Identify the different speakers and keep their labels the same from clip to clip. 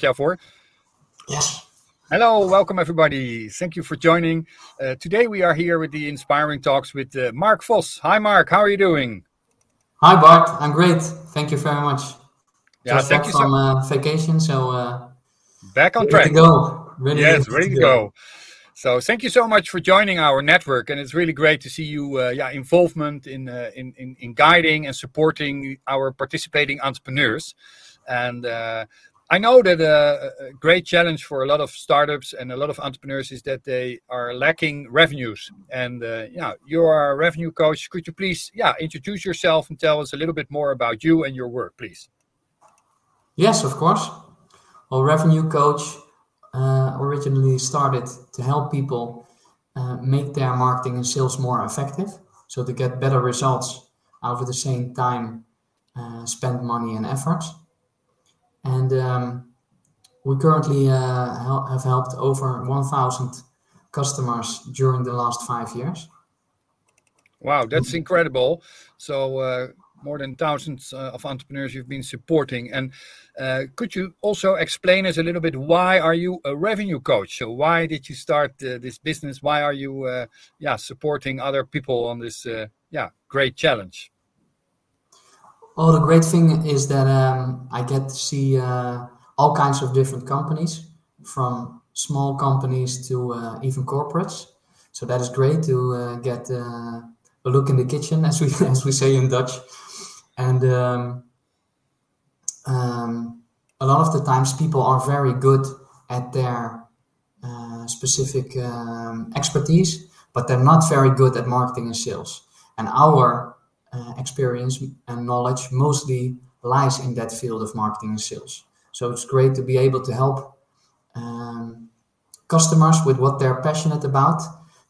Speaker 1: jou voor.
Speaker 2: Yes.
Speaker 1: Hello, welcome everybody. Thank you for joining. Uh, today we are here with the inspiring talks with uh, Mark Vos. Hi, Mark. How are you doing?
Speaker 2: Hi, Bart. I'm great. Thank you very much.
Speaker 1: Yeah,
Speaker 2: Just
Speaker 1: thank
Speaker 2: back
Speaker 1: so-
Speaker 2: from uh, vacation, so uh,
Speaker 1: Back on
Speaker 2: ready
Speaker 1: track.
Speaker 2: to go. Ready,
Speaker 1: yes, ready to go. So thank you so much for joining our network, and it's really great to see you, uh, yeah, involvement in, uh, in in in guiding and supporting our participating entrepreneurs. And uh, I know that a great challenge for a lot of startups and a lot of entrepreneurs is that they are lacking revenues. And uh, yeah, you are a revenue coach. Could you please, yeah, introduce yourself and tell us a little bit more about you and your work, please?
Speaker 2: Yes, of course. Well, Revenue Coach uh, originally started to help people uh, make their marketing and sales more effective, so to get better results over the same time, uh, spend money and effort. And um, we currently uh, hel- have helped over 1,000 customers during the last five years.
Speaker 1: Wow, that's incredible. So uh, more than thousands uh, of entrepreneurs you've been supporting. And uh, could you also explain us a little bit why are you a revenue coach? So why did you start uh, this business? Why are you, uh, yeah, supporting other people on this, yeah, great challenge?
Speaker 2: Well, the great thing is that um, I get to see uh, all kinds of different companies, from small companies to uh, even corporates. So that is great to uh, get uh, a look in the kitchen, as we as we say in Dutch. And um, um, a lot of the times, people are very good at their uh, specific um, expertise, but they're not very good at marketing and sales. And our uh, experience and knowledge mostly lies in that field of marketing and sales. So it's great to be able to help um, customers with what they're passionate about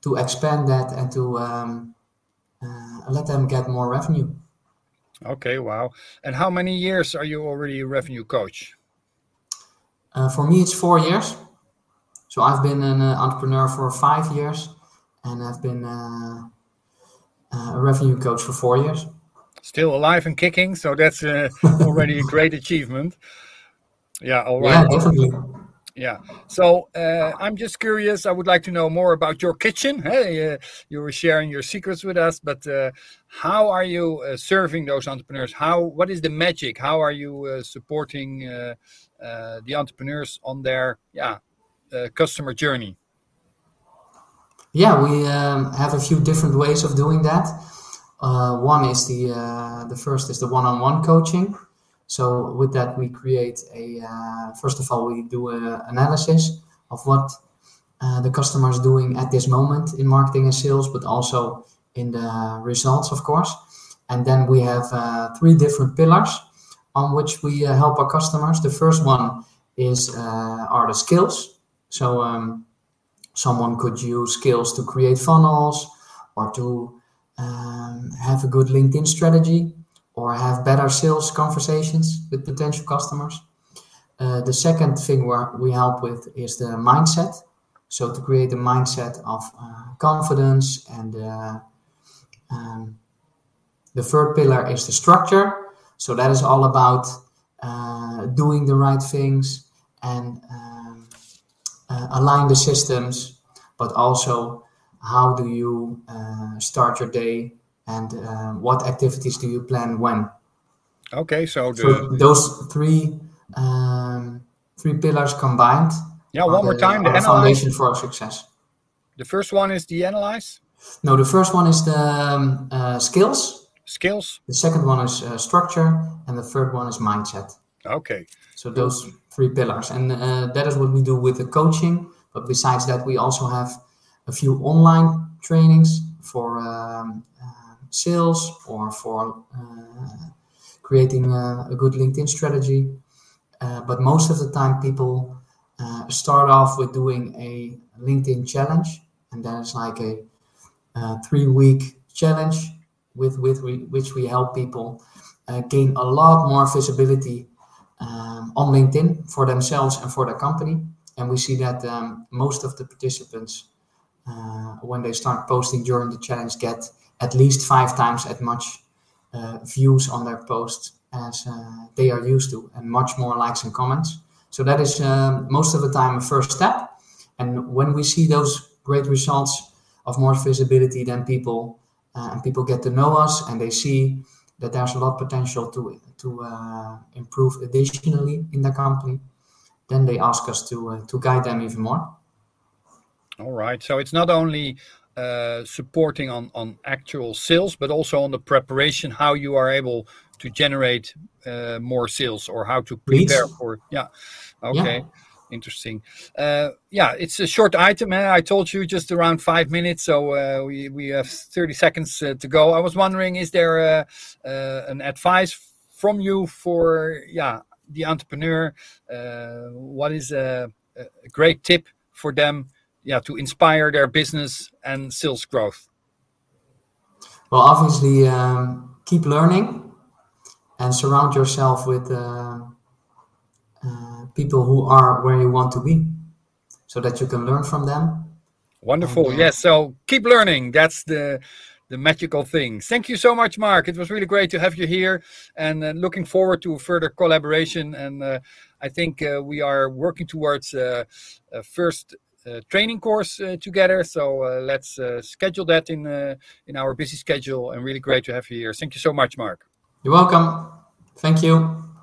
Speaker 2: to expand that and to um, uh, let them get more revenue.
Speaker 1: Okay, wow. And how many years are you already a revenue coach?
Speaker 2: Uh, for me, it's four years. So I've been an uh, entrepreneur for five years, and I've been uh, uh, a revenue coach for four years.
Speaker 1: Still alive and kicking, so that's uh, already a great achievement. Yeah, all
Speaker 2: Yeah, definitely.
Speaker 1: Yeah. So uh, I'm just curious. I would like to know more about your kitchen. Hey, uh, you were sharing your secrets with us, but uh, how are you uh, serving those entrepreneurs? How? What is the magic? How are you uh, supporting uh, uh, the entrepreneurs on their yeah uh, customer journey?
Speaker 2: Yeah, we um, have a few different ways of doing that. Uh, one is the uh, the first is the one-on-one coaching. So with that, we create a uh, first of all we do an analysis of what uh, the customer is doing at this moment in marketing and sales, but also in the results, of course. And then we have uh, three different pillars on which we uh, help our customers. The first one is are the skills. So um, someone could use skills to create funnels or to um, have a good LinkedIn strategy or have better sales conversations with potential customers. Uh, the second thing we help with is the mindset. So to create a mindset of uh, confidence and uh, um, the third pillar is the structure. So that is all about uh, doing the right things and uh, align the systems, but also how do you uh, start your day and uh, what activities do you plan when.
Speaker 1: Okay, so the
Speaker 2: So those three um, three pillars combined.
Speaker 1: yeah one more
Speaker 2: the-
Speaker 1: time the analyze.
Speaker 2: foundation for our success.
Speaker 1: The first one is the analyze
Speaker 2: No, the first one is the um, uh, skills.
Speaker 1: skills.
Speaker 2: The second one is uh, structure, and the third one is mindset.
Speaker 1: Okay.
Speaker 2: So those three pillars, and uh, that is what we do with the coaching. But besides that, we also have a few online trainings for um, uh, sales or for uh, creating a, a good LinkedIn strategy. Uh, but most of the time, people uh, start off with doing a LinkedIn challenge, and that is like a, uh three-week challenge with with we, which we help people gain a lot more visibility um, on LinkedIn for themselves and for their company. And we see that um, most of the participants, uh, when they start posting during the challenge, get at least five times as much uh, views on their posts as uh, they are used to, and much more likes and comments. So that is um, most of the time a first step. And when we see those great results of more visibility, then people uh, and people get to know us and they see that there's a lot of potential to to uh, improve additionally in the company. Then they ask us to uh, to guide them even more.
Speaker 1: All right. So it's not only uh, supporting on on actual sales, but also on the preparation, how you are able to generate uh, more sales or how to prepare Leads. for. Yeah. Okay. Yeah. Interesting. Uh, yeah, it's a short item. Eh? I told you just around five minutes, so uh, we we have thirty seconds uh, to go. I was wondering, is there uh, uh, an advice from you for yeah the entrepreneur? Uh, what is a, a great tip for them? Yeah, to inspire their business and sales growth.
Speaker 2: Well, obviously, um, keep learning and surround yourself with uh, people who are where you want to be so that you can learn from them.
Speaker 1: Wonderful. And, uh, yes so keep learning. That's the the magical thing. Thank you so much mark. It was really great to have you here and uh, looking forward to further collaboration. And uh, i think uh, we are working towards a first training course together. So let's schedule that in in our busy schedule and really great to have you here. Thank you so much mark.
Speaker 2: You're welcome. Thank you